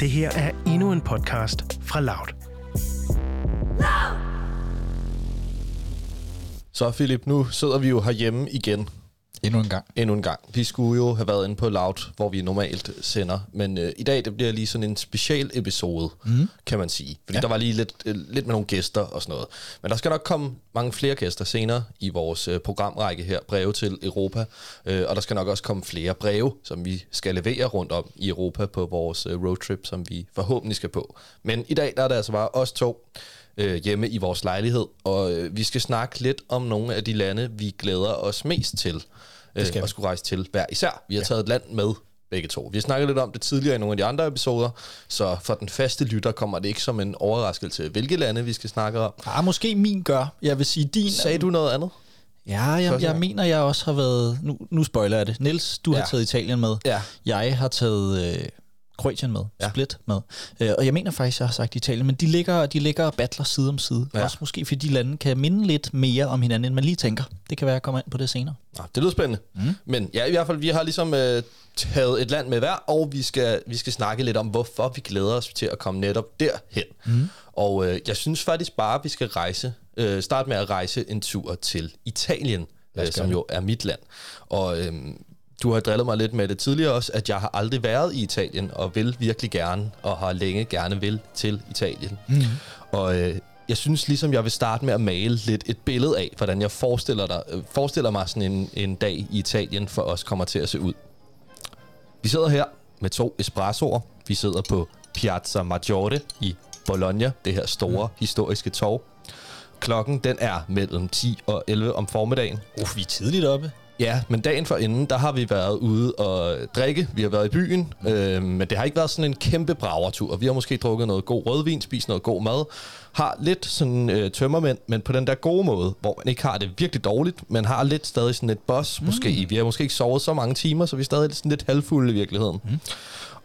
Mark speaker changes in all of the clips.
Speaker 1: Det her er endnu en podcast fra Loud.
Speaker 2: Så Philip, nu sidder vi jo herhjemme igen.
Speaker 3: Endnu en gang.
Speaker 2: Endnu en gang. Vi skulle jo have været inde på Loud, hvor vi normalt sender. Men øh, i dag, det bliver lige sådan en special episode, mm. kan man sige. Fordi ja. der var lige lidt, øh, lidt med nogle gæster og sådan noget. Men der skal nok komme mange flere gæster senere i vores øh, programrække her, Breve til Europa. Øh, og der skal nok også komme flere breve, som vi skal levere rundt om i Europa på vores øh, roadtrip, som vi forhåbentlig skal på. Men i dag, der er det altså bare os to øh, hjemme i vores lejlighed, og øh, vi skal snakke lidt om nogle af de lande, vi glæder os mest til øh, at skulle rejse til hver især. Vi har ja. taget et land med begge to. Vi har snakket lidt om det tidligere i nogle af de andre episoder, så for den faste lytter kommer det ikke som en overraskelse, hvilke lande vi skal snakke om.
Speaker 3: Ah, måske min gør. Jeg vil sige din.
Speaker 2: Sagde du noget andet?
Speaker 3: Ja, jeg, jeg mener, jeg også har været... Nu, nu spoiler jeg det. Nils, du ja. har taget Italien med.
Speaker 2: Ja.
Speaker 3: Jeg har taget... Øh, Kroatien med, ja. Split med. Øh, og jeg mener faktisk, jeg har sagt Italien, men de ligger, de ligger og battler side om side. Ja. Også måske fordi de lande kan minde lidt mere om hinanden, end man lige tænker. Det kan være, at jeg kommer ind på det senere.
Speaker 2: Ja, det lyder spændende. Mm. Men ja, i hvert fald, vi har ligesom øh, taget et land med hver, og vi skal, vi skal snakke lidt om, hvorfor vi glæder os til at komme netop derhen. Mm. Og øh, jeg synes faktisk bare, at vi skal rejse, øh, starte med at rejse en tur til Italien, øh, som jo er mit land. Og øh, du har drillet mig lidt med det tidligere også, at jeg har aldrig været i Italien, og vil virkelig gerne, og har længe gerne vil til Italien. Mm. Og øh, jeg synes ligesom, jeg vil starte med at male lidt et billede af, hvordan jeg forestiller, dig, øh, forestiller mig sådan en, en dag i Italien for os kommer til at se ud. Vi sidder her med to espressoer. Vi sidder på Piazza Maggiore i Bologna, det her store mm. historiske torv. Klokken den er mellem 10 og 11 om formiddagen.
Speaker 3: Uh, vi er tidligt oppe.
Speaker 2: Ja, men dagen for inden, der har vi været ude og drikke. Vi har været i byen, øh, men det har ikke været sådan en kæmpe bragertur. Vi har måske drukket noget god rødvin, spist noget god mad. Har lidt sådan øh, tømmermænd, men på den der gode måde, hvor man ikke har det virkelig dårligt, men har lidt stadig sådan et boss mm. måske. Vi har måske ikke sovet så mange timer, så vi er stadig sådan lidt halvfulde i virkeligheden. Mm.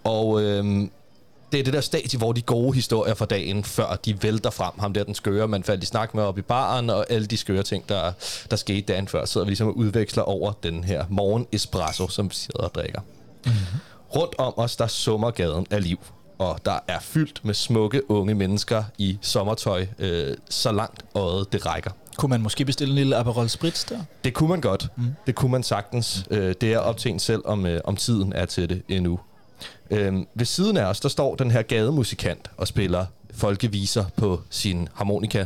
Speaker 2: Og øh, det er det der stadie, hvor de gode historier fra dagen, før de vælter frem. Ham der, den skøre, man faldt i snak med op i baren, og alle de skøre ting, der, der skete dagen før, sidder vi ligesom og udveksler over den her morgen espresso, som vi sidder og drikker. Mm-hmm. Rundt om os, der summer gaden af liv, og der er fyldt med smukke unge mennesker i sommertøj, øh, så langt øjet det rækker.
Speaker 3: Kunne man måske bestille en lille Aperol Spritz der?
Speaker 2: Det kunne man godt. Mm. Det kunne man sagtens. Mm. Øh, det er op til en selv, om, øh, om tiden er til det endnu. Øhm, ved siden af os, der står den her gademusikant og spiller folkeviser på sin harmonika.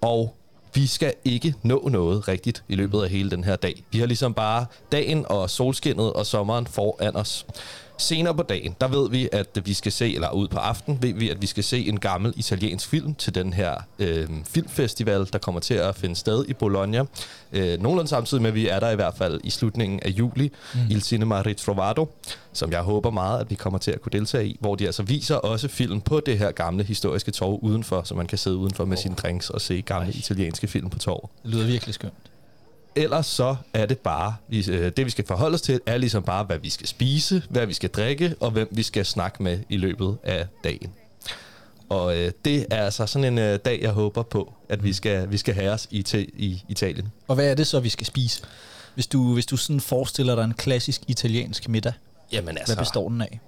Speaker 2: Og vi skal ikke nå noget rigtigt i løbet af hele den her dag. Vi har ligesom bare dagen og solskinnet og sommeren foran os. Senere på dagen, der ved vi, at vi skal se, eller ud på aften, ved vi, at vi skal se en gammel italiensk film til den her øh, filmfestival, der kommer til at finde sted i Bologna. Øh, nogenlunde samtidig med, at vi er der i hvert fald i slutningen af juli, mm. Il Cinema Ritrovato, som jeg håber meget, at vi kommer til at kunne deltage i, hvor de altså viser også film på det her gamle historiske torv udenfor, så man kan sidde udenfor med oh. sine drinks og se gamle Ej. italienske film på torv.
Speaker 3: Det lyder virkelig skønt
Speaker 2: ellers så er det bare, øh, det vi skal forholde os til, er ligesom bare, hvad vi skal spise, hvad vi skal drikke, og hvem vi skal snakke med i løbet af dagen. Og øh, det er altså sådan en øh, dag, jeg håber på, at vi skal, vi skal have os i, te, i Italien.
Speaker 3: Og hvad er det så, vi skal spise? Hvis du, hvis du sådan forestiller dig en klassisk italiensk middag,
Speaker 2: Jamen altså,
Speaker 3: hvad består den af?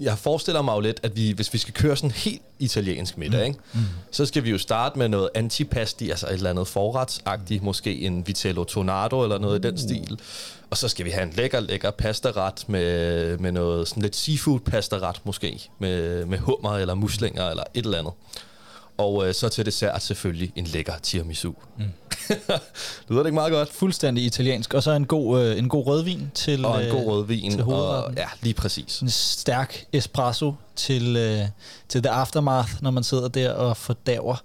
Speaker 2: Jeg forestiller mig jo lidt, at vi, hvis vi skal køre sådan helt italiensk middag, mm. ikke? Mm. så skal vi jo starte med noget antipasti, altså et eller andet forretsagtigt, måske en vitello tonado eller noget mm. i den uh. stil. Og så skal vi have en lækker, lækker pastaret med, med noget sådan lidt seafood pastaret måske, med, med hummer eller muslinger eller et eller andet. Og øh, så til dessert selvfølgelig en lækker tiramisu. Mm. Lyder det ikke meget godt?
Speaker 3: Fuldstændig italiensk. Og så en god, øh, en god rødvin til
Speaker 2: Og en god øh, rødvin.
Speaker 3: Til
Speaker 2: og, ja, lige præcis.
Speaker 3: En stærk espresso til, øh, til the aftermath, når man sidder der og fordaver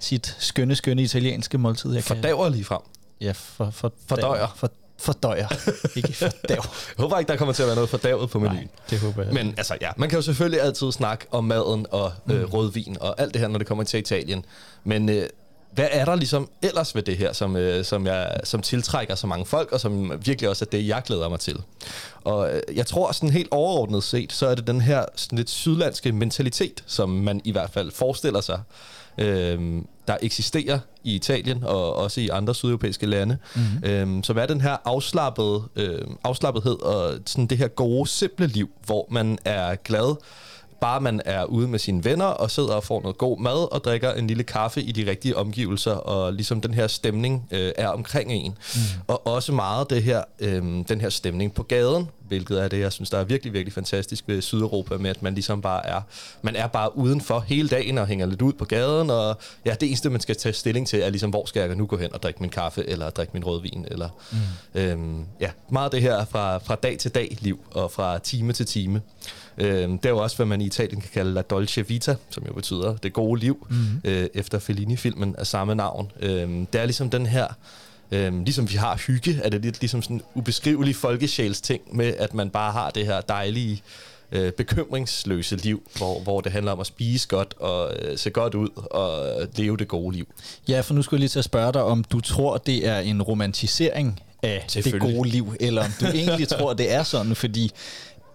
Speaker 3: sit skønne, skønne italienske måltid.
Speaker 2: Jeg fordaver lige frem?
Speaker 3: Ja, for, for
Speaker 2: fordøjer.
Speaker 3: For, fordøjer, ikke fordav.
Speaker 2: jeg håber ikke, der kommer til at være noget fordavet på menuen. Nej,
Speaker 3: det håber jeg.
Speaker 2: Men altså, ja, man kan jo selvfølgelig altid snakke om maden og øh, mm. rødvin og alt det her, når det kommer til Italien. Men øh, hvad er der ligesom ellers ved det her, som, øh, som, jeg, som tiltrækker så mange folk, og som virkelig også er det, jeg glæder mig til? Og øh, jeg tror sådan helt overordnet set, så er det den her sådan lidt sydlandske mentalitet, som man i hvert fald forestiller sig, øh, der eksisterer i Italien og også i andre sydeuropæiske lande, mm-hmm. øh, som er den her afslappede, øh, afslappethed og sådan det her gode, simple liv, hvor man er glad bare man er ude med sine venner og sidder og får noget god mad og drikker en lille kaffe i de rigtige omgivelser, og ligesom den her stemning øh, er omkring en. Mm. Og også meget det her, øh, den her stemning på gaden, hvilket er det, jeg synes, der er virkelig, virkelig fantastisk ved Sydeuropa, med at man ligesom bare er, man er bare udenfor hele dagen og hænger lidt ud på gaden, og ja, det eneste, man skal tage stilling til, er ligesom, hvor skal jeg nu gå hen og drikke min kaffe, eller drikke min rødvin, eller mm. øhm, ja, meget det her fra, fra dag til dag liv, og fra time til time. Øhm, det er jo også, hvad man i Italien kan kalde la dolce vita, som jo betyder det gode liv, mm. øh, efter Fellini-filmen af samme navn. Øhm, det er ligesom den her Øhm, ligesom vi har hygge, er det lidt ligesom sådan en ubeskrivelig folkesjæls ting med, at man bare har det her dejlige, øh, bekymringsløse liv, hvor, hvor det handler om at spise godt og øh, se godt ud og leve det gode liv.
Speaker 3: Ja, for nu skulle jeg lige til at spørge dig, om du tror, det er en romantisering af det gode liv, eller om du egentlig tror, det er sådan, fordi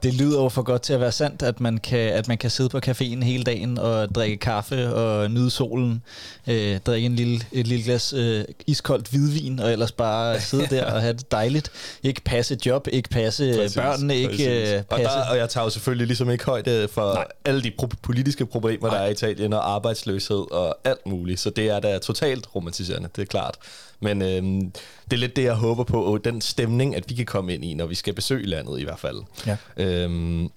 Speaker 3: det lyder jo for godt til at være sandt, at man kan, at man kan sidde på caféen hele dagen og drikke kaffe og nyde solen, øh, drikke en lille, et lille glas øh, iskoldt hvidvin, og ellers bare sidde der og have det dejligt. Ikke passe job, ikke passe præcis, børnene, ikke præcis.
Speaker 2: Øh, passe... Og, der, og jeg tager jo selvfølgelig ligesom ikke højde for Nej. alle de pro- politiske problemer, Nej. der er i Italien, og arbejdsløshed og alt muligt. Så det er da totalt romantiserende, det er klart. Men øhm, det er lidt det, jeg håber på, den stemning, at vi kan komme ind i, når vi skal besøge landet i hvert fald. Ja. Øhm,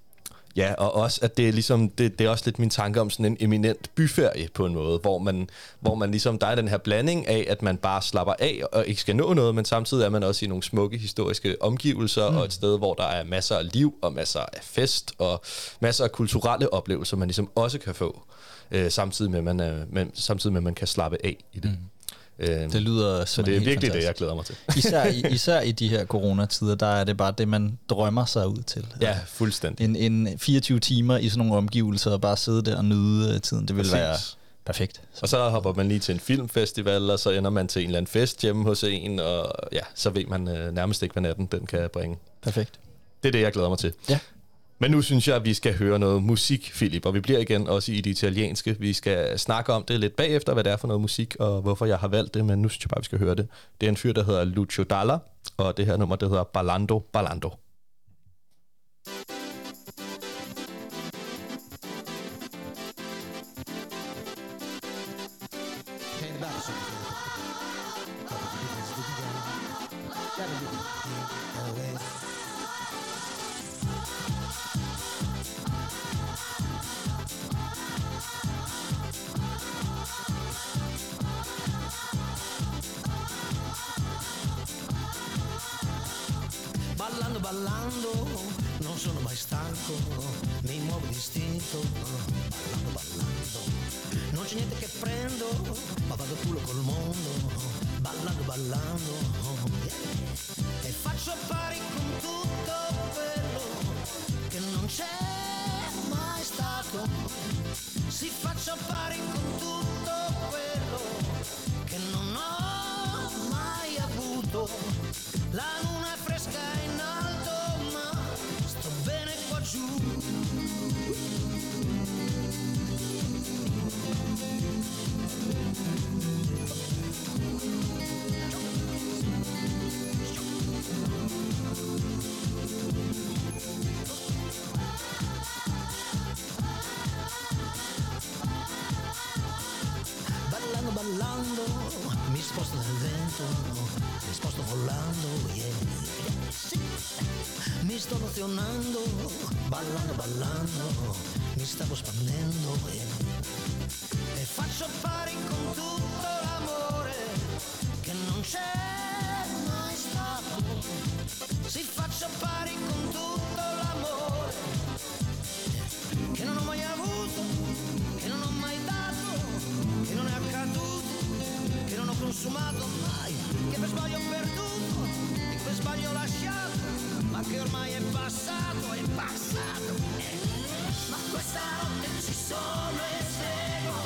Speaker 2: Ja, og også, at det er ligesom, det, det er også lidt min tanke om sådan en eminent byferie på en måde, hvor man, hvor man ligesom, der er den her blanding af, at man bare slapper af og ikke skal nå noget, men samtidig er man også i nogle smukke historiske omgivelser, mm. og et sted, hvor der er masser af liv, og masser af fest, og masser af kulturelle oplevelser, man ligesom også kan få, øh, samtidig, med, man, øh, man, samtidig med, at man kan slappe af i det. Mm.
Speaker 3: Øh, det lyder
Speaker 2: Så det er virkelig fantastisk. det, jeg glæder mig til.
Speaker 3: især, i, især i de her coronatider, der er det bare det, man drømmer sig ud til.
Speaker 2: Ja, fuldstændig.
Speaker 3: En, en 24 timer i sådan nogle omgivelser, og bare sidde der og nyde øh, tiden, det vil Præcis. være perfekt.
Speaker 2: Så. Og så hopper man lige til en filmfestival, og så ender man til en eller anden fest hjemme hos en, og ja, så ved man øh, nærmest ikke, hvad natten den kan bringe.
Speaker 3: Perfekt.
Speaker 2: Det er det, jeg glæder mig til. Ja. Men nu synes jeg, at vi skal høre noget musik, Philip, og vi bliver igen også i det italienske. Vi skal snakke om det lidt bagefter, hvad det er for noget musik, og hvorfor jeg har valgt det, men nu synes jeg bare, vi skal høre det. Det er en fyr, der hedder Lucio Dalla, og det her nummer, det hedder Ballando Ballando.
Speaker 4: ballando, non sono mai stanco, mi muovo distinto, ballando, ballando. Non c'è niente che prendo, ma vado culo col mondo, ballando, ballando. E faccio pari con tutto quello che non c'è mai stato. Si faccia pari con tutto quello che non ho mai avuto. La luna mi sto emozionando, ballando, ballando, mi stavo spandendo. Eh. ormai è passato, è passato. Ma questa notte ci sono e seguo,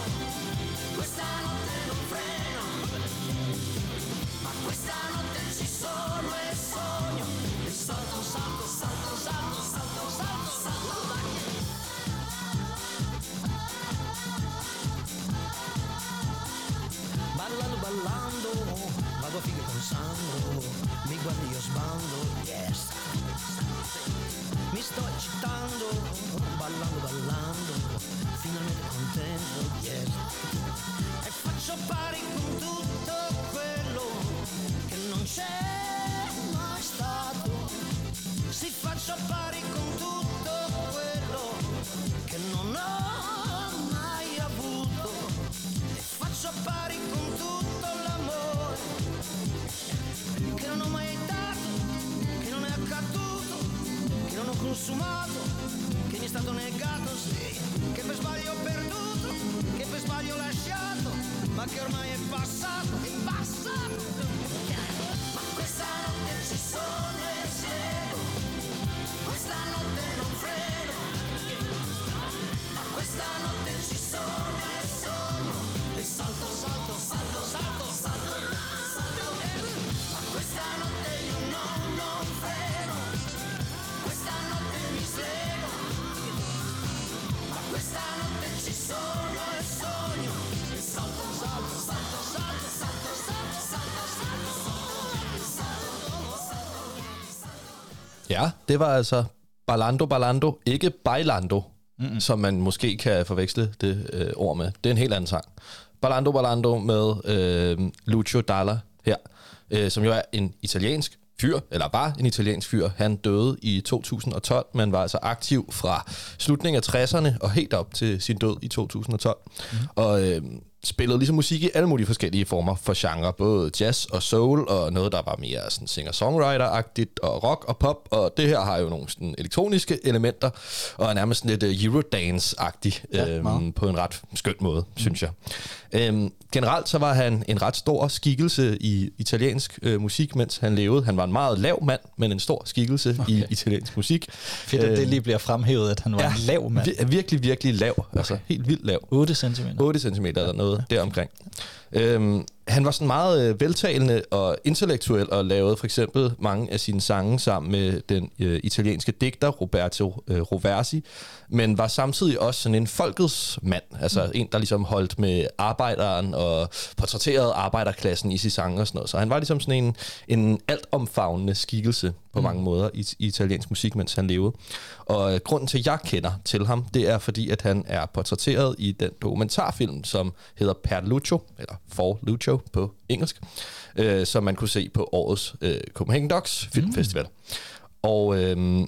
Speaker 4: questa notte non freno. Ma questa notte ci sono e sogno, e salto, salto, salto, salto, salto, salto, salto. Ballando, ballando, vado a fighe con Sandro, mi guardi io sbando consumato, che mi è stato negato, sì, che per sbaglio ho perduto, che per sbaglio ho lasciato, ma che ormai è passato.
Speaker 2: Ja, det var altså Ballando Ballando, ikke Bailando, mm-hmm. som man måske kan forveksle det øh, ord med. Det er en helt anden sang. Ballando Ballando med øh, Lucio Dalla her, øh, som jo er en italiensk fyr, eller bare en italiensk fyr. Han døde i 2012, men var altså aktiv fra slutningen af 60'erne og helt op til sin død i 2012. Mm. Og øh, spillede ligesom musik i alle mulige forskellige former for genre, både jazz og soul, og noget, der var mere sådan singer-songwriter-agtigt, og rock og pop, og det her har jo nogle sådan elektroniske elementer, og er nærmest sådan lidt uh, Eurodance-agtigt,
Speaker 3: Ja,
Speaker 2: øhm,
Speaker 3: meget.
Speaker 2: på en ret skøn måde, mm. synes jeg. Øhm, generelt så var han en ret stor skikkelse i italiensk øh, musik, mens han levede. Han var en meget lav mand, men en stor skikkelse okay. i italiensk musik.
Speaker 3: Fedt, at det lige bliver fremhævet, at han var ja, en lav mand.
Speaker 2: Vi- virkelig, virkelig lav. Okay. Altså helt vildt lav.
Speaker 3: 8 cm.
Speaker 2: 8 cm eller noget deromkring. Øhm, han var sådan meget øh, veltalende og intellektuel og lavede for eksempel mange af sine sange sammen med den øh, italienske digter Roberto øh, Roversi, men var samtidig også sådan en folkets mand, altså mm. en, der ligesom holdt med arbejderen og portrætterede arbejderklassen i sine sange og sådan noget. Så han var ligesom sådan en, en altomfavnende skikkelse på mm. mange måder i, i italiensk musik, mens han levede. Og øh, grunden til, at jeg kender til ham, det er fordi, at han er portrætteret i den dokumentarfilm, som hedder Per Lucio, eller For Lucio på engelsk, øh, som man kunne se på årets øh, Copenhagen Docs Filmfestival. Mm. Og øh,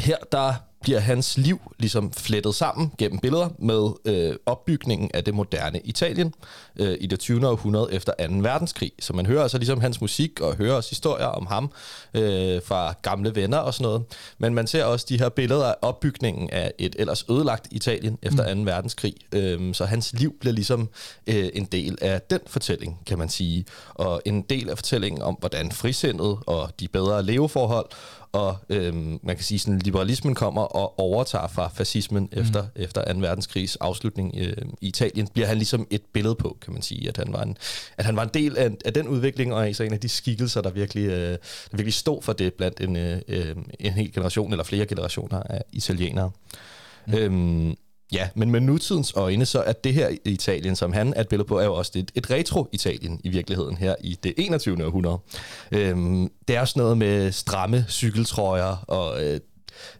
Speaker 2: her der bliver hans liv ligesom flettet sammen gennem billeder med øh, opbygningen af det moderne Italien øh, i det 20. århundrede efter 2. verdenskrig. Så man hører altså ligesom hans musik og hører også historier om ham øh, fra gamle venner og sådan noget. Men man ser også de her billeder af opbygningen af et ellers ødelagt Italien efter 2. verdenskrig. Øh, så hans liv bliver ligesom øh, en del af den fortælling, kan man sige. Og en del af fortællingen om, hvordan frisindet og de bedre leveforhold og øhm, man kan sige, sådan liberalismen kommer og overtager fra fascismen mm. efter, efter 2. verdenskrigs afslutning øh, i Italien, bliver han ligesom et billede på, kan man sige, at han var en, at han var en del af, af den udvikling, og altså en af de skikkelser, der virkelig, øh, der virkelig stod for det blandt en, øh, øh, en hel generation, eller flere generationer af italienere. Mm. Øhm, Ja, men med nutidens øjne, så er det her Italien, som han er et billede på, er jo også et, et retro-Italien i virkeligheden her i det 21. århundrede. Øhm, det er også noget med stramme cykeltrøjer og øh,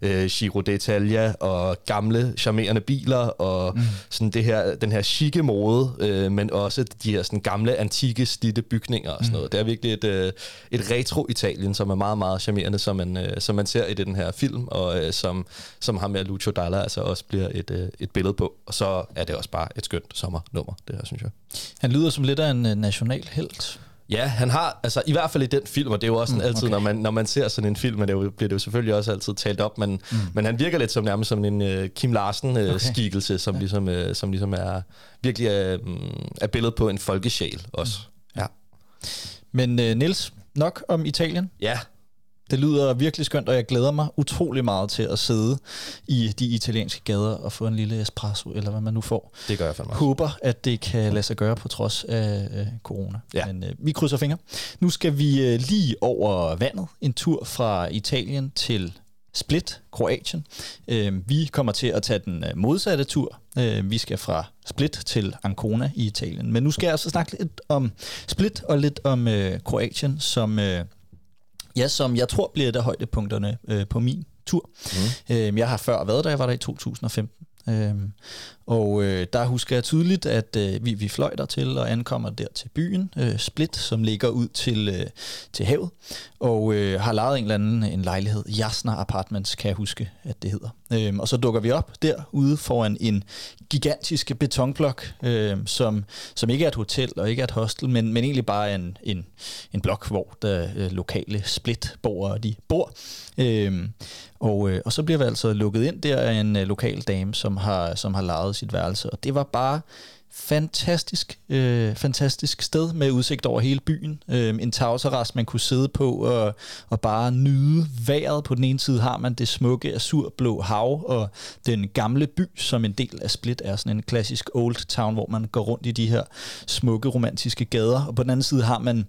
Speaker 2: øh, Giro d'Italia og gamle, charmerende biler og mm. sådan det her, den her chique mode, øh, men også de her sådan gamle, antikke, slidte bygninger og sådan noget. Det er virkelig et, øh, et retro-Italien, som er meget, meget charmerende, som man, øh, som man ser i den her film, og øh, som, som ham med Lucio Dalla altså også bliver et, øh, et billede på. Og så er det også bare et skønt sommernummer, det her, synes jeg.
Speaker 3: Han lyder som lidt af en øh, national helt.
Speaker 2: Ja, han har, altså i hvert fald i den film, og det er jo også sådan
Speaker 3: Mm,
Speaker 2: altid,
Speaker 3: okay.
Speaker 2: når, man, når man ser sådan en film, men det jo, bliver det jo selvfølgelig også altid talt op, men, mm. men han virker lidt som nærmest som en uh, Kim Larsen-skikkelse, uh, som, ligesom, uh, som ligesom er virkelig uh, er billedet på en folkesjæl også. Mm. Ja.
Speaker 3: Men øh, Nils, nok om Italien.
Speaker 2: ja,
Speaker 3: Det lyder virkelig skønt, og jeg glæder mig utrolig meget til at sidde i de italienske gader og få en lille espresso, eller hvad man nu får.
Speaker 2: det gør jeg fandme også.
Speaker 3: Håber, at det kan lade sig gøre på trods af øh, corona.
Speaker 2: Ja.
Speaker 3: Men øh, vi krydser fingre. Nu skal vi øh, lige over vandet. En tur fra Italien til Split, Kroatien. Øh, vi kommer til at tage den øh, modsatte tur. Øh, vi skal fra Split til Ancona i Italien. Men nu skal jeg altså snakke lidt om Split og lidt om øh, Kroatien, som... Øh, Ja, som jeg tror bliver et af højdepunkterne øh, på min tur. Mm. Øh, jeg har før været der, jeg var der i 2015. Øhm, og øh, der husker jeg tydeligt, at øh, vi, vi fløj til og ankommer der til byen, øh, Split, som ligger ud til, øh, til havet, og øh, har lejet en eller anden en lejlighed, Jasna Apartments, kan jeg huske, at det hedder. Øhm, og så dukker vi op derude foran en gigantisk betonblok, øh, som, som ikke er et hotel og ikke er et hostel, men, men egentlig bare en, en, en blok, hvor der øh, lokale Split-borgere de bor. Øhm, og, øh, og så bliver vi altså lukket ind der af en øh, lokal dame, som har, som har lejet sit værelse. Og det var bare fantastisk, øh, fantastisk sted med udsigt over hele byen. Øh, en tagterrasse, man kunne sidde på og, og bare nyde vejret. På den ene side har man det smukke azurblå hav og den gamle by, som en del af Split er sådan en klassisk old town, hvor man går rundt i de her smukke romantiske gader. Og på den anden side har man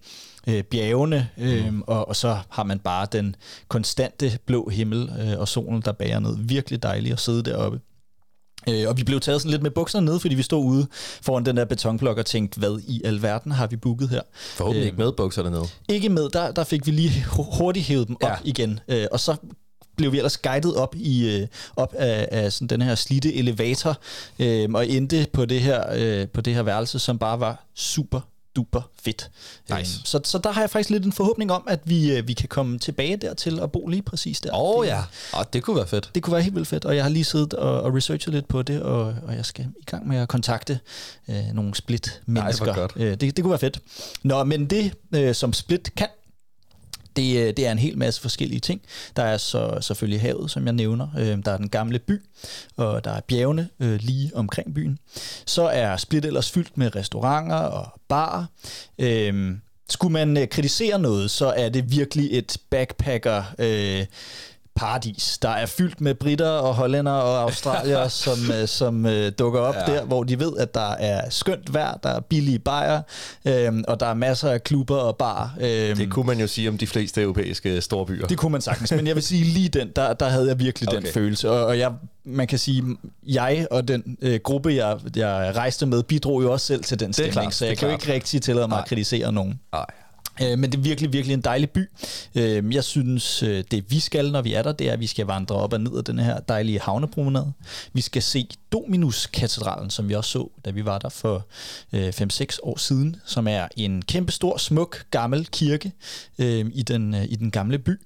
Speaker 3: øh, bjergene, øh, mm. og, og så har man bare den konstante blå himmel øh, og solen, der bærer ned. Virkelig dejligt at sidde deroppe. Øh, og vi blev taget sådan lidt med bukserne ned, fordi vi stod ude foran den der betonblok og tænkte, hvad i alverden har vi booket her?
Speaker 2: Forhåbentlig øh, ikke med bukserne ned.
Speaker 3: Ikke med, der, der fik vi lige hurtigt hævet dem op ja. igen. Øh, og så blev vi ellers guidet op i øh, op af, af sådan den her slidte elevator øh, og endte på det her øh, på det her værelse som bare var super duper fedt.
Speaker 2: Nice.
Speaker 3: Øhm, så, så der har jeg faktisk lidt en forhåbning om, at vi, øh, vi kan komme tilbage dertil og bo lige præcis der.
Speaker 2: Åh oh,
Speaker 3: det,
Speaker 2: ja, oh, det kunne være fedt.
Speaker 3: Det kunne være helt vildt fedt, og jeg har lige siddet og, og researchet lidt på det, og, og jeg skal i gang med at kontakte øh, nogle Split-mennesker.
Speaker 2: Nej, godt.
Speaker 3: Øh, det, det kunne være fedt. Nå, men det, øh, som Split kan, det, øh, det er en hel masse forskellige ting. Der er så selvfølgelig havet, som jeg nævner. Øh, der er den gamle by, og der er bjergene øh, lige omkring byen. Så er Split ellers fyldt med restauranter og barer. Øh, skulle man øh, kritisere noget, så er det virkelig et backpacker... Øh, paradis, der er fyldt med britter og hollænder og australier, som, øh, som uh, dukker op ja. der, hvor de ved, at der er skønt vejr, der er billige bajer, øhm, og der er masser af klubber og bar.
Speaker 2: Øhm, det kunne man jo sige om de fleste europæiske storbyer.
Speaker 3: Det kunne man sagtens, men jeg vil sige lige den, der, der havde jeg virkelig okay. den følelse, og, og jeg man kan sige, jeg og den øh, gruppe, jeg, jeg rejste med, bidrog jo også selv til den stemning, klart, så jeg kan jo ikke rigtig tillade mig Nej. at kritisere nogen.
Speaker 2: Nej.
Speaker 3: Øh, men det er virkelig, virkelig en dejlig by. Øh, jeg synes, øh, det vi skal, når vi er der, det er, at vi skal vandre op og ned af den her dejlige havnepromenade. Vi skal se Dominus-katedralen, som vi også så, da vi var der for 5-6 år siden, som er en kæmpe stor, smuk, gammel kirke i, den, i den gamle by.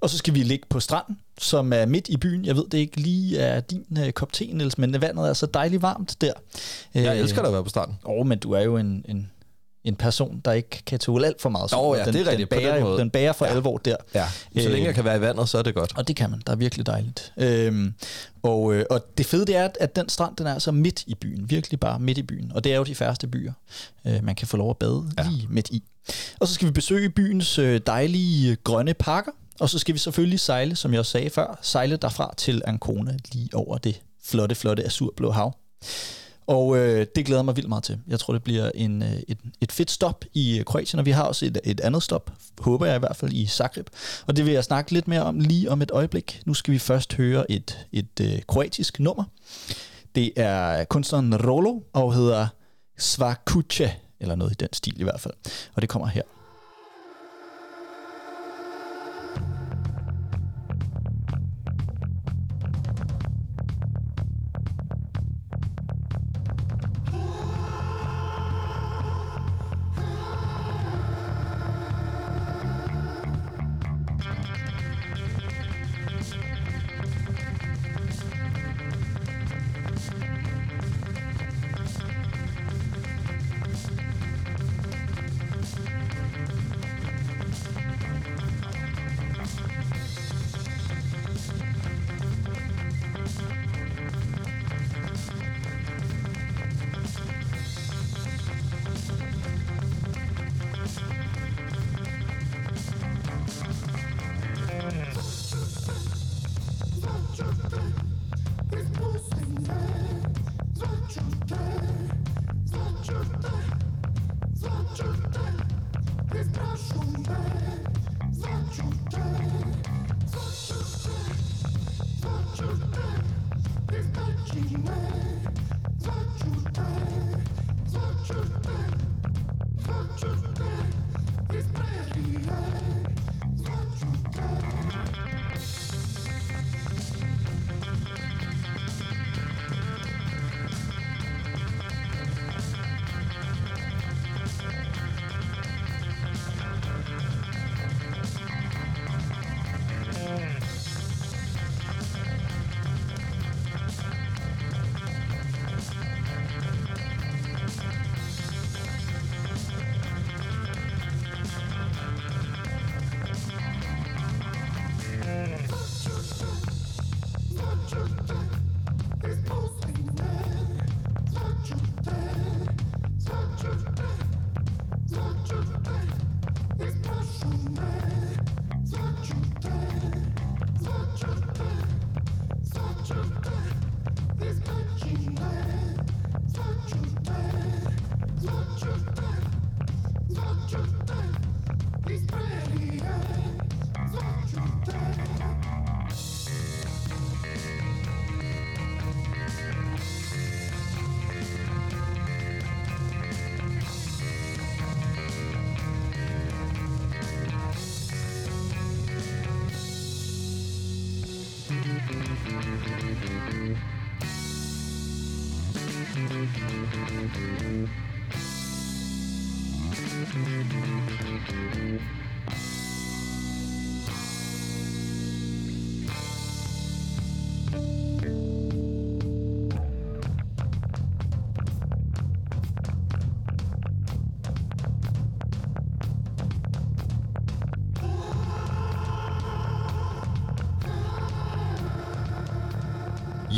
Speaker 3: Og så skal vi ligge på stranden, som er midt i byen. Jeg ved, det ikke lige er din uh, kop te, Niels, men vandet er så dejligt varmt der.
Speaker 2: Jeg elsker at være på stranden.
Speaker 3: Åh, oh, men du er jo en, en en person, der ikke kan tåle alt for meget
Speaker 2: sol. Oh, ja,
Speaker 3: den,
Speaker 2: det er rigtigt.
Speaker 3: Den bærer, den, den bærer for ja. alvor der.
Speaker 2: Ja. Så længe jeg kan være i vandet, så er det godt.
Speaker 3: Og det kan man. Der er virkelig dejligt. Øhm, og, øh, og det fede det er, at den strand den er altså midt i byen. Virkelig bare midt i byen. Og det er jo de færreste byer, øh, man kan få lov at bade ja. lige midt i. Og så skal vi besøge byens øh, dejlige grønne parker. Og så skal vi selvfølgelig sejle, som jeg også sagde før, sejle derfra til Ancona lige over det flotte, flotte azurblå hav. Og øh, det glæder mig vildt meget til. Jeg tror, det bliver en, øh, et, et fedt stop i øh, Kroatien, og vi har også et, et andet stop, håber jeg i hvert fald, i Zagreb. Og det vil jeg snakke lidt mere om lige om et øjeblik. Nu skal vi først høre et, et øh, kroatisk nummer. Det er kunstneren Rolo, og hedder Svakuce, eller noget i den stil i hvert fald. Og det kommer her.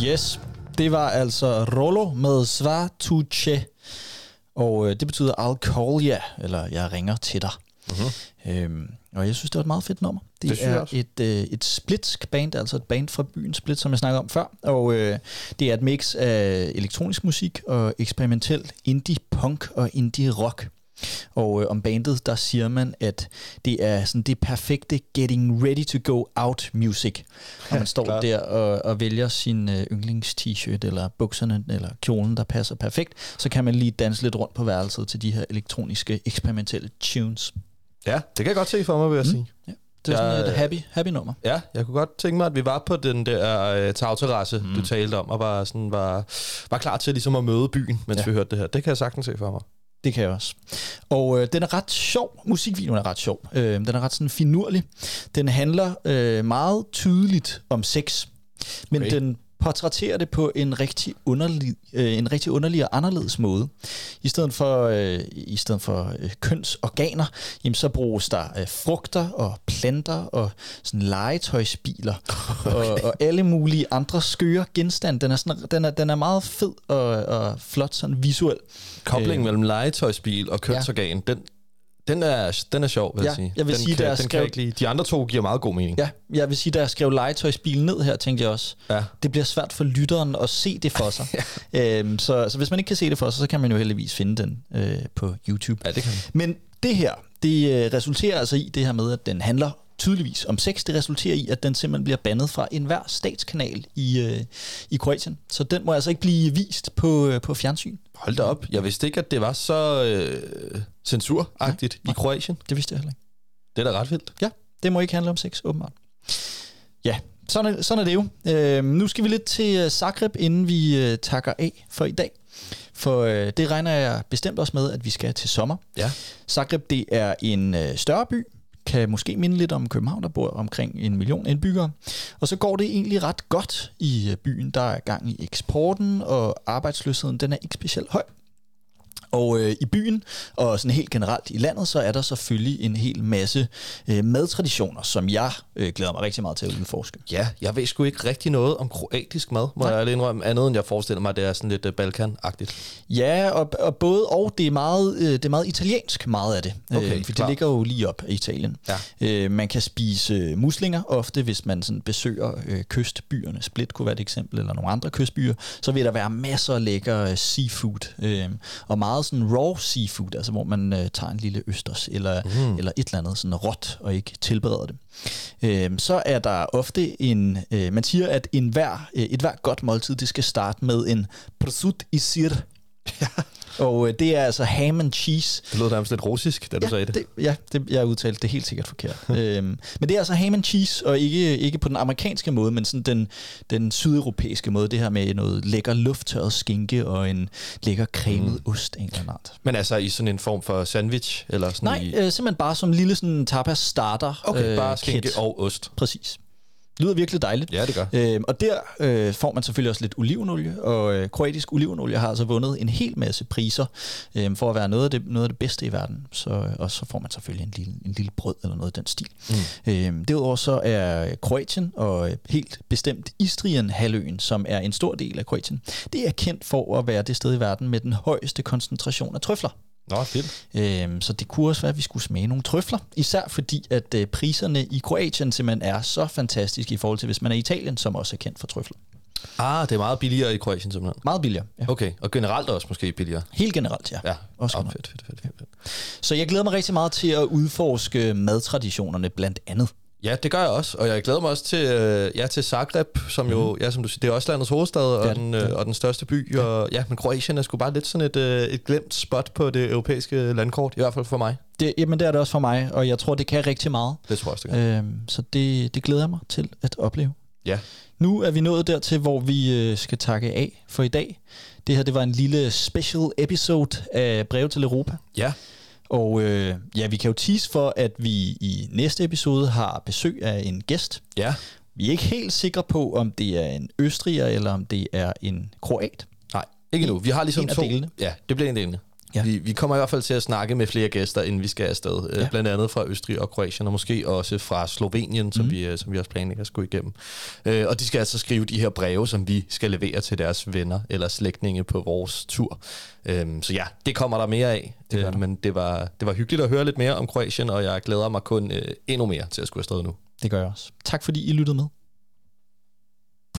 Speaker 3: Yes, det var altså Rollo med Svartuche. Og øh, det betyder I'll call ya, eller jeg ringer til dig. Mm-hmm. Øhm, og jeg synes, det var et meget fedt nummer. Det,
Speaker 2: Det
Speaker 3: er et, øh, et splitsk band, altså et band fra byen Split, som jeg snakkede om før. Og øh, det er et mix af elektronisk musik og eksperimentel indie punk og indie rock. Og øh, om bandet, der siger man, at det er sådan det perfekte getting ready to go out music. Når man står der og, og vælger sin øh, yndlings-t-shirt eller bukserne eller kjolen, der passer perfekt, så kan man lige danse lidt rundt på værelset til de her elektroniske eksperimentelle tunes.
Speaker 2: Ja, det kan jeg godt se for mig, vil jeg sige.
Speaker 3: Ja. Det er sådan
Speaker 2: Jeg-
Speaker 3: et happy, happy nummer.
Speaker 2: Ja, jeg kunne godt tænke mig, at vi var på den der øh, tagterrasse, mm. du talte om, og var, sådan, var, var klar til ligesom at møde byen, mens
Speaker 3: ja.
Speaker 2: vi hørte det her. Det kan jeg sagtens se for mig.
Speaker 3: Det kan jeg også. Og øh, den er ret sjov. Musikvideoen er ret sjov. Øh, den er ret sådan finurlig. Den handler øh, meget tydeligt om sex, men
Speaker 2: Okay.
Speaker 3: den portrætterer det på en rigtig underlig, øh, en rigtig underlig og anderledes måde. I stedet for, øh, i stedet for øh, kønsorganer, jamen, så bruges der øh, frugter og planter og sådan legetøjsbiler okay. og, og alle mulige andre skøre genstande. Den er, sådan, den er, den er meget fed og, og flot sådan visuel.
Speaker 2: Koblingen
Speaker 3: Øh.
Speaker 2: mellem legetøjsbil og kønsorgan, ja. den, den, er, den er sjov, vil
Speaker 3: Ja,
Speaker 2: jeg sige.
Speaker 3: jeg vil
Speaker 2: den
Speaker 3: sige,
Speaker 2: kan,
Speaker 3: der er
Speaker 2: den kan ikke lide. De andre to giver meget god mening.
Speaker 3: Ja, jeg vil sige, da jeg skrev legetøjsbil ned her, tænkte jeg også,
Speaker 2: Ja.
Speaker 3: det bliver svært for lytteren at se det for sig. øhm, så, så hvis man ikke kan se det for sig, så kan man jo heldigvis finde den øh, på YouTube.
Speaker 2: ja, det kan man.
Speaker 3: Men det her, det øh, resulterer altså i det her med, at den handler tydeligvis om sex. Det resulterer i, at den simpelthen bliver bandet fra enhver statskanal i, øh, i Kroatien. Så den må altså ikke blive vist på, øh, på fjernsyn.
Speaker 2: Hold da op. Jeg vidste ikke, at det var så øh, censuragtigt i Kroatien.
Speaker 3: Det vidste jeg heller ikke.
Speaker 2: Det er da ret vildt.
Speaker 3: Ja, det må ikke handle om sex, åbenbart. Ja, sådan er, sådan er det jo. Øh, nu skal vi lidt til øh, Zagreb, inden vi øh, takker af for i dag. For øh, det regner jeg bestemt også med, at vi skal til sommer.
Speaker 2: Ja.
Speaker 3: Zagreb, det er en øh, større by, kan måske minde lidt om København, der bor omkring en million indbyggere. Og så går det egentlig ret godt i øh, byen. Der er gang i eksporten, og arbejdsløsheden den er ikke specielt høj. Og øh, i byen, og sådan helt generelt i landet, så er der selvfølgelig en hel masse øh, madtraditioner, som jeg øh, glæder mig rigtig meget til at udforske.
Speaker 2: Ja, jeg ved sgu ikke rigtig noget om kroatisk mad, må
Speaker 3: Nej.
Speaker 2: Jeg indrømme. Andet end jeg forestiller mig, det er sådan lidt uh, Balkan-agtigt.
Speaker 3: Ja, og, og både og, det er, meget, øh, det er meget italiensk, meget af det.
Speaker 2: Okay,
Speaker 3: øh, for det
Speaker 2: klar.
Speaker 3: ligger jo lige op i Italien.
Speaker 2: Ja.
Speaker 3: Øh, man kan spise øh, muslinger ofte, hvis man sådan besøger øh, kystbyerne. Split kunne være et eksempel, eller nogle andre kystbyer. Så vil der være masser af lækker øh, seafood. Øh, og meget sådan raw seafood, altså hvor man øh, tager en lille østers, eller, mm. eller et eller andet sådan råt, og ikke tilbereder det. Øh, så er der ofte en, øh, man siger, at en hver, øh, et hver godt måltid, det skal starte med en prosut i sir. Og øh, det er altså ham and cheese.
Speaker 2: Det lød nærmest lidt russisk, da du sagde det.
Speaker 3: det ja, det, jeg udtalte det helt sikkert forkert. øhm, men det er altså ham and cheese, og ikke, ikke på den amerikanske måde, men sådan den, den sydeuropæiske måde. Det her med noget lækker lufttørret skinke og en lækker cremet mm. ost en eller anden art.
Speaker 2: Men altså i sådan en form for sandwich? Eller sådan
Speaker 3: Nej,
Speaker 2: i...
Speaker 3: øh, simpelthen bare som lille sådan tapas starter.
Speaker 2: Okay,
Speaker 3: øh,
Speaker 2: bare skinke
Speaker 3: kit.
Speaker 2: og ost.
Speaker 3: Præcis. Lyder virkelig dejligt.
Speaker 2: Ja, det gør.
Speaker 3: Øhm, og der øh, får man selvfølgelig også lidt olivenolie, og øh, kroatisk olivenolie har altså vundet en hel masse priser øh, for at være noget af, det, noget af det bedste i verden. Så, og så får man selvfølgelig en lille, en lille brød eller noget af den stil. Mm. Øhm, derudover så er Kroatien og øh, helt bestemt Istrien-halvøen, som er en stor del af Kroatien, det er kendt for at være det sted i verden med den højeste koncentration af trøfler.
Speaker 2: Nå, fedt.
Speaker 3: Øhm, så det kunne også være, at vi skulle smage nogle trøfler. Især fordi, at øh, priserne i Kroatien simpelthen er så fantastiske i forhold til, hvis man er i Italien, som også er kendt for trøfler.
Speaker 2: Ah, det er meget billigere i Kroatien simpelthen.
Speaker 3: Meget billigere. Ja.
Speaker 2: Okay, og generelt også måske billigere.
Speaker 3: Helt generelt, ja.
Speaker 2: Ja,
Speaker 3: Også
Speaker 2: oh, fedt, fedt, fedt, fedt, fedt.
Speaker 3: Så jeg glæder mig rigtig meget til at udforske madtraditionerne blandt andet.
Speaker 2: Ja, det gør jeg også, og jeg glæder mig også til, øh, ja, til Zagreb, som jo, ja, som du siger, det er også landets hovedstad og,
Speaker 3: det,
Speaker 2: den,
Speaker 3: er
Speaker 2: øh, og den største by, og ja, men Kroatien er sgu bare lidt sådan et, øh, et glemt spot på det europæiske landkort, i hvert fald for mig.
Speaker 3: Det, jamen, det er det også for mig, og jeg tror, det kan rigtig meget.
Speaker 2: Det tror jeg også, det gør.
Speaker 3: Øhm, så det, det glæder jeg mig til at opleve.
Speaker 2: Ja,
Speaker 3: Nu er vi nået dertil, hvor vi øh, skal takke af for i dag. Det her det var en lille special episode af Brev til Europa.
Speaker 2: ja,
Speaker 3: Og øh, ja, vi kan jo tease for, at vi i næste episode har besøg af en gæst.
Speaker 2: ja.
Speaker 3: Vi er ikke helt sikre på, om det er en østriger, eller om det er en kroat.
Speaker 2: Nej, ikke nu. Vi har ligesom
Speaker 3: En
Speaker 2: to.
Speaker 3: delene.
Speaker 2: Ja, det bliver en delene.
Speaker 3: Ja.
Speaker 2: Vi, vi kommer i hvert fald til at snakke med flere gæster, inden vi skal afsted.
Speaker 3: Ja.
Speaker 2: Ja. Blandt andet fra Østrig og Kroatien, og måske også fra Slovenien, som, mm. vi, øh, som vi også planlægger at skulle igennem. Øh, og de skal altså skrive de her breve, som vi skal levere til deres venner eller slægtninge på vores tur. Øhm, så ja, det kommer der mere af.
Speaker 3: Det
Speaker 2: Øh, men det var, det var hyggeligt at høre lidt mere om Kroatien, og jeg glæder mig kun øh, endnu mere til at skulle afsted nu.
Speaker 3: Det gør jeg også. Tak fordi I lyttede med.